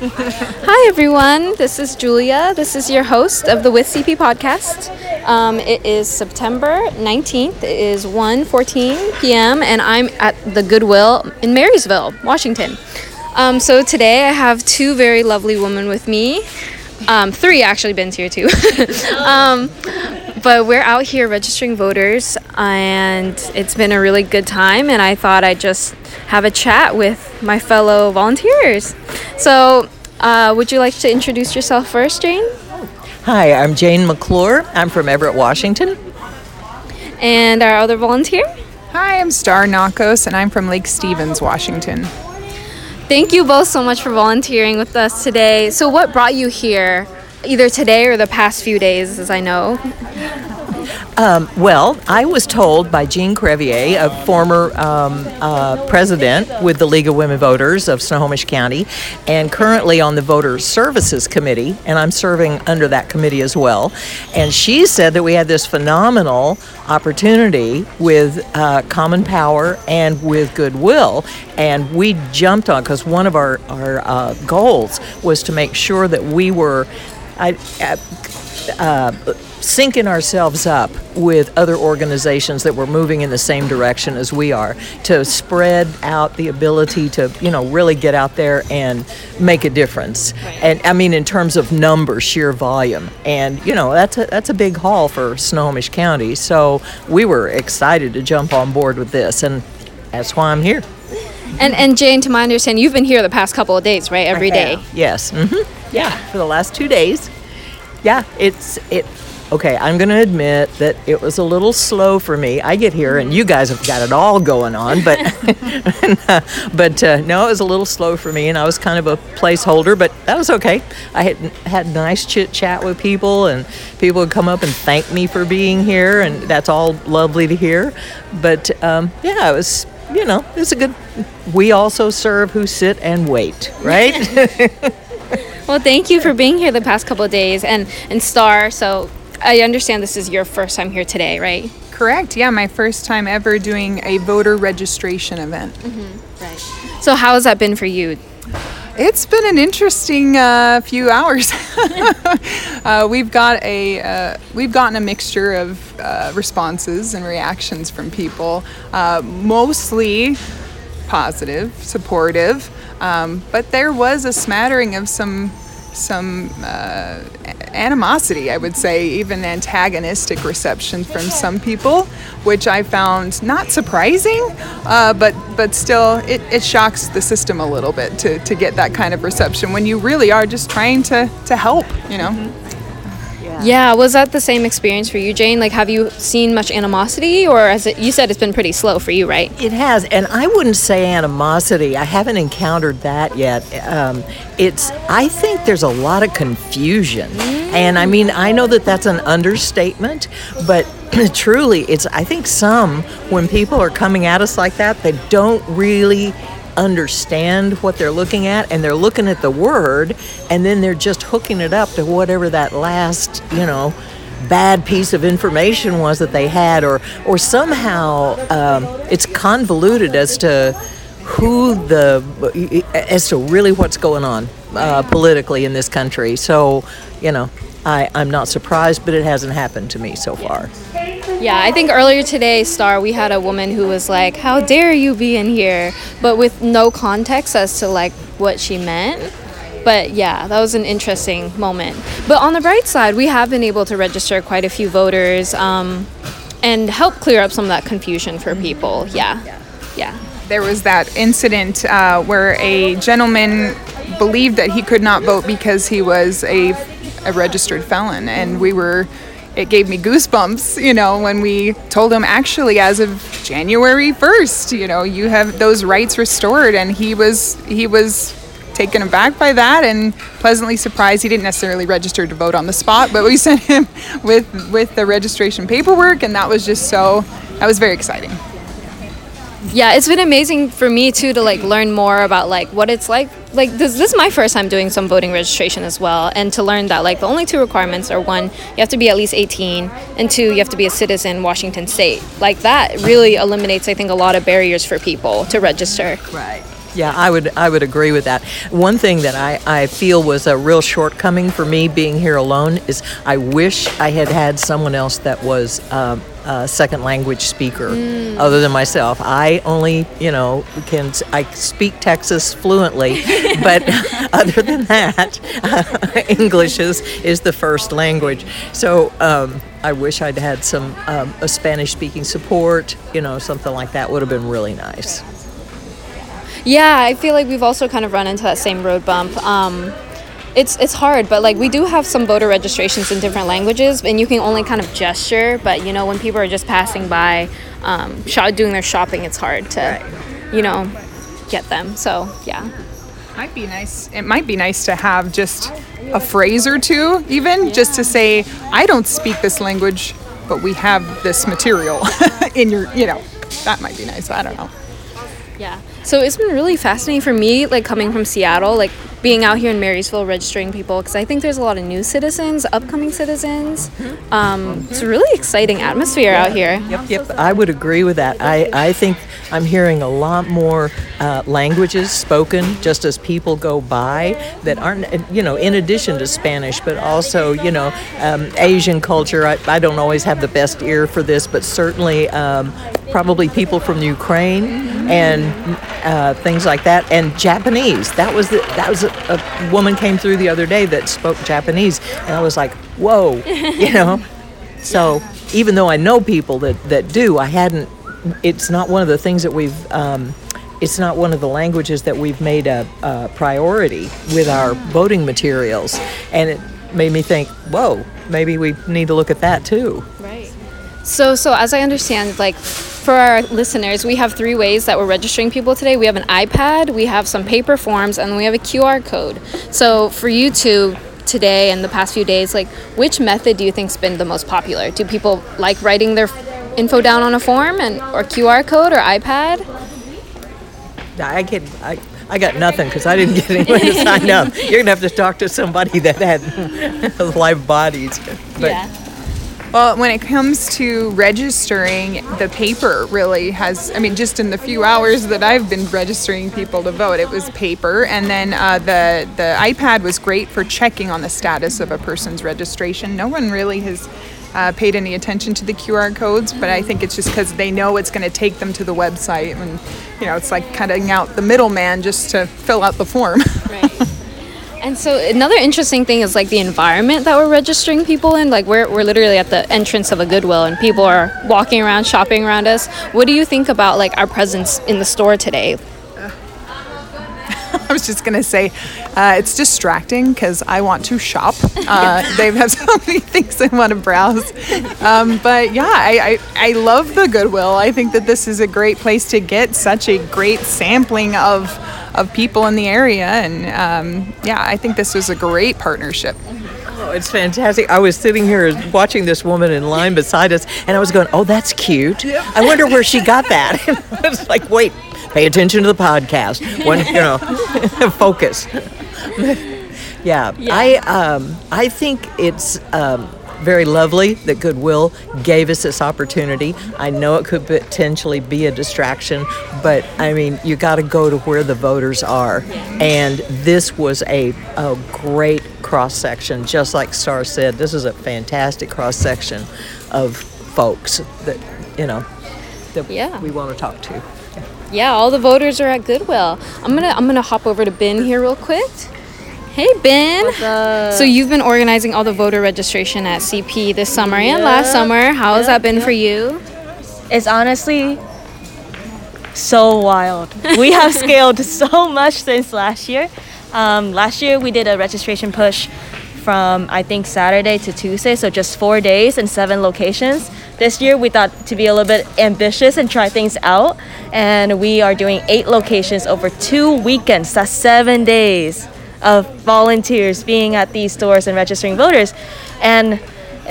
Hi, everyone. This is Julia. This is your host of the With CP podcast. Um, it is September 19th. It is 1.14 p.m. and I'm at the Goodwill in Marysville, Washington. Um, so today I have two very lovely women with me. Um, three actually, Ben's here too. um, but we're out here registering voters, and it's been a really good time. And I thought I'd just have a chat with my fellow volunteers. So, uh, would you like to introduce yourself first, Jane? Hi, I'm Jane McClure. I'm from Everett, Washington. And our other volunteer? Hi, I'm Star Nakos, and I'm from Lake Stevens, Washington. Thank you both so much for volunteering with us today. So, what brought you here, either today or the past few days, as I know? Um, well, I was told by Jean Crevier, a former um, uh, president with the League of Women Voters of Snohomish County, and currently on the Voter Services Committee, and I'm serving under that committee as well. And she said that we had this phenomenal opportunity with uh, Common Power and with Goodwill, and we jumped on because one of our, our uh, goals was to make sure that we were. I, uh, syncing ourselves up with other organizations that were moving in the same direction as we are to spread out the ability to you know really get out there and make a difference. Right. and i mean in terms of number sheer volume. And you know that's a that's a big haul for snohomish county. So we were excited to jump on board with this and that's why i'm here. And and jane to my understanding you've been here the past couple of days right? Every day. yes. Mm-hmm. yeah. For the last two days yeah it's it okay, I'm to admit that it was a little slow for me. I get here and you guys have got it all going on, but but uh, no, it was a little slow for me, and I was kind of a placeholder, but that was okay. I had had nice chit chat with people, and people would come up and thank me for being here, and that's all lovely to hear. But um, yeah, it was you know it's a good. We also serve who sit and wait, right? Well, thank you for being here the past couple of days, and and Star. So I understand this is your first time here today, right? Correct. Yeah, my first time ever doing a voter registration event. Mm-hmm. Right. So, how has that been for you? It's been an interesting uh, few hours. uh, we've got a uh, we've gotten a mixture of uh, responses and reactions from people, uh, mostly positive, supportive, um, but there was a smattering of some some uh, animosity, I would say, even antagonistic reception from some people, which I found not surprising, uh, but but still it, it shocks the system a little bit to, to get that kind of reception when you really are just trying to, to help, you know. Mm-hmm. Yeah. was that the same experience for you, Jane? Like, have you seen much animosity, or as it, you said, it's been pretty slow for you, right? It has, and I wouldn't say animosity. I haven't encountered that yet. Um, it's, I think there's a lot of confusion, mm. and I mean, I know that that's an understatement, but truly, it's. I think some when people are coming at us like that, they don't really understand what they're looking at and they're looking at the word and then they're just hooking it up to whatever that last, you know, bad piece of information was that they had or or somehow um, it's convoluted as to who the as to really what's going on uh, politically in this country. So you know I, i'm not surprised but it hasn't happened to me so far yeah, I think earlier today, Star, we had a woman who was like, "How dare you be in here?" but with no context as to like what she meant. But yeah, that was an interesting moment. But on the bright side, we have been able to register quite a few voters um, and help clear up some of that confusion for people. Yeah, yeah. There was that incident uh, where a gentleman believed that he could not vote because he was a, a registered felon, and we were it gave me goosebumps, you know, when we told him actually as of January 1st, you know, you have those rights restored. And he was he was taken aback by that and pleasantly surprised. He didn't necessarily register to vote on the spot, but we sent him with with the registration paperwork and that was just so that was very exciting yeah it's been amazing for me too to like learn more about like what it's like like this, this is my first time doing some voting registration as well and to learn that like the only two requirements are one you have to be at least 18 and two you have to be a citizen washington state. Like that really eliminates i think a lot of barriers for people to register. Right. Yeah, I would I would agree with that. One thing that I, I feel was a real shortcoming for me being here alone is I wish I had had someone else that was um, a second language speaker other than myself. I only you know can I speak Texas fluently, but other than that, English is is the first language. So. Um, I wish I'd had some um, a Spanish speaking support, you know, something like that would have been really nice. Yeah, I feel like we've also kind of run into that same road bump. Um, it's it's hard, but like we do have some voter registrations in different languages, and you can only kind of gesture. But you know, when people are just passing by, um, shop, doing their shopping, it's hard to, you know, get them. So yeah. Might be nice. It might be nice to have just a phrase or two, even just to say, I don't speak this language, but we have this material in your, you know, that might be nice. I don't know. Yeah. So it's been really fascinating for me, like coming from Seattle, like being out here in Marysville registering people, because I think there's a lot of new citizens, upcoming citizens. Um, it's a really exciting atmosphere out here. Yep, yep. I would agree with that. I, I think I'm hearing a lot more uh, languages spoken just as people go by that aren't, you know, in addition to Spanish, but also, you know, um, Asian culture. I, I don't always have the best ear for this, but certainly um, probably people from Ukraine and uh, things like that, and Japanese. That was the, that was a, woman came through the other day that spoke Japanese, and I was like, whoa, you know. So even though I know people that, that do, I hadn't. It's not one of the things that we've. Um, it's not one of the languages that we've made a, a priority with our voting materials, and it made me think, whoa, maybe we need to look at that too. Right. So, so as I understand, like for our listeners, we have three ways that we're registering people today. We have an iPad, we have some paper forms, and we have a QR code. So, for you two today and the past few days, like which method do you think's been the most popular? Do people like writing their info down on a form and or QR code or iPad? I get. I, I got nothing because I didn't get anyone to sign up. You're gonna have to talk to somebody that had live bodies. But Well, when it comes to registering, the paper really has, I mean, just in the few hours that I've been registering people to vote, it was paper. And then uh, the, the iPad was great for checking on the status of a person's registration. No one really has uh, paid any attention to the QR codes, but I think it's just because they know it's going to take them to the website. And, you know, it's like cutting out the middleman just to fill out the form. Right. And so another interesting thing is like the environment that we're registering people in. Like we're, we're literally at the entrance of a Goodwill and people are walking around, shopping around us. What do you think about like our presence in the store today? I was just gonna say, uh, it's distracting because I want to shop. Uh, they have so many things I want to browse. Um, but yeah, I, I, I love the Goodwill. I think that this is a great place to get such a great sampling of of people in the area, and um, yeah, I think this was a great partnership. Oh, it's fantastic. I was sitting here watching this woman in line beside us, and I was going, "Oh, that's cute. I wonder where she got that." I was like, "Wait, pay attention to the podcast. When you know, focus." yeah, I um, I think it's. Um, very lovely that Goodwill gave us this opportunity. I know it could potentially be a distraction, but I mean, you got to go to where the voters are. And this was a, a great cross section, just like Star said. This is a fantastic cross section of folks that, you know, that Yeah. we want to talk to. Yeah, all the voters are at Goodwill. I'm gonna I'm gonna hop over to Ben here real quick. Hey Ben. So you've been organizing all the voter registration at CP this summer and last summer. How has that been for you? It's honestly so wild. We have scaled so much since last year. Um, last year we did a registration push from I think Saturday to Tuesday, so just four days and seven locations. This year we thought to be a little bit ambitious and try things out, and we are doing eight locations over two weekends. That's seven days of volunteers being at these stores and registering voters, and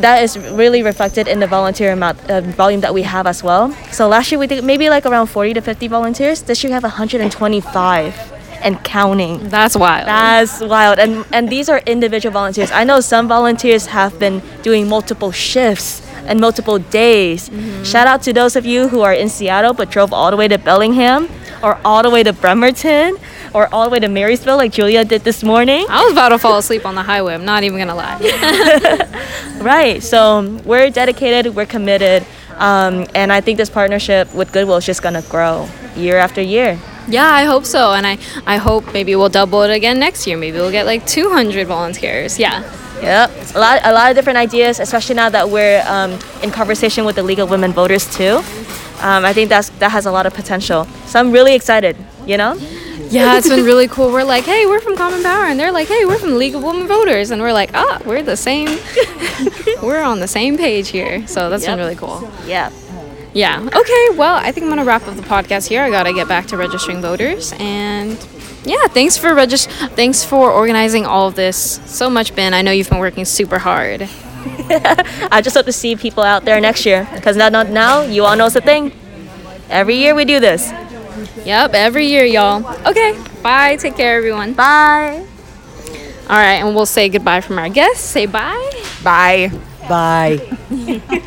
that is really reflected in the volunteer amount uh, volume that we have as well. So last year we did maybe like around 40 to 50 volunteers. This year we have 125 and counting. That's wild. That's wild. And and these are individual volunteers. I know some volunteers have been doing multiple shifts and multiple days. Shout out to those of you who are in Seattle but drove all the way to Bellingham or all the way to Bremerton or all the way to Marysville like Julia did this morning. I was about to fall asleep on the highway. I'm not even gonna lie. Right. So we're dedicated, we're committed, um, and I think this partnership with Goodwill is just gonna grow year after year. Yeah, I hope so, and I I hope maybe we'll double it again next year. Maybe we'll get like 200 volunteers. Yeah. Yep, a lot, a lot of different ideas, especially now that we're um, in conversation with the League of Women Voters too. Um, I think that's that has a lot of potential. So I'm really excited. You know. Yeah, it's been really cool. We're like, hey, we're from Common Power, and they're like, hey, we're from League of Women Voters, and we're like, ah, we're the same. we're on the same page here. So that's been really cool. Yeah. Yeah. Okay. Well, I think I'm gonna wrap up the podcast here. I gotta get back to registering voters, and yeah, thanks for regist- Thanks for organizing all of this so much, Ben. I know you've been working super hard. I just hope to see people out there next year because now, now, now you all know it's a thing. Every year we do this. Yep. Every year, y'all. Okay. Bye. Take care, everyone. Bye. All right, and we'll say goodbye from our guests. Say bye. Bye. Bye.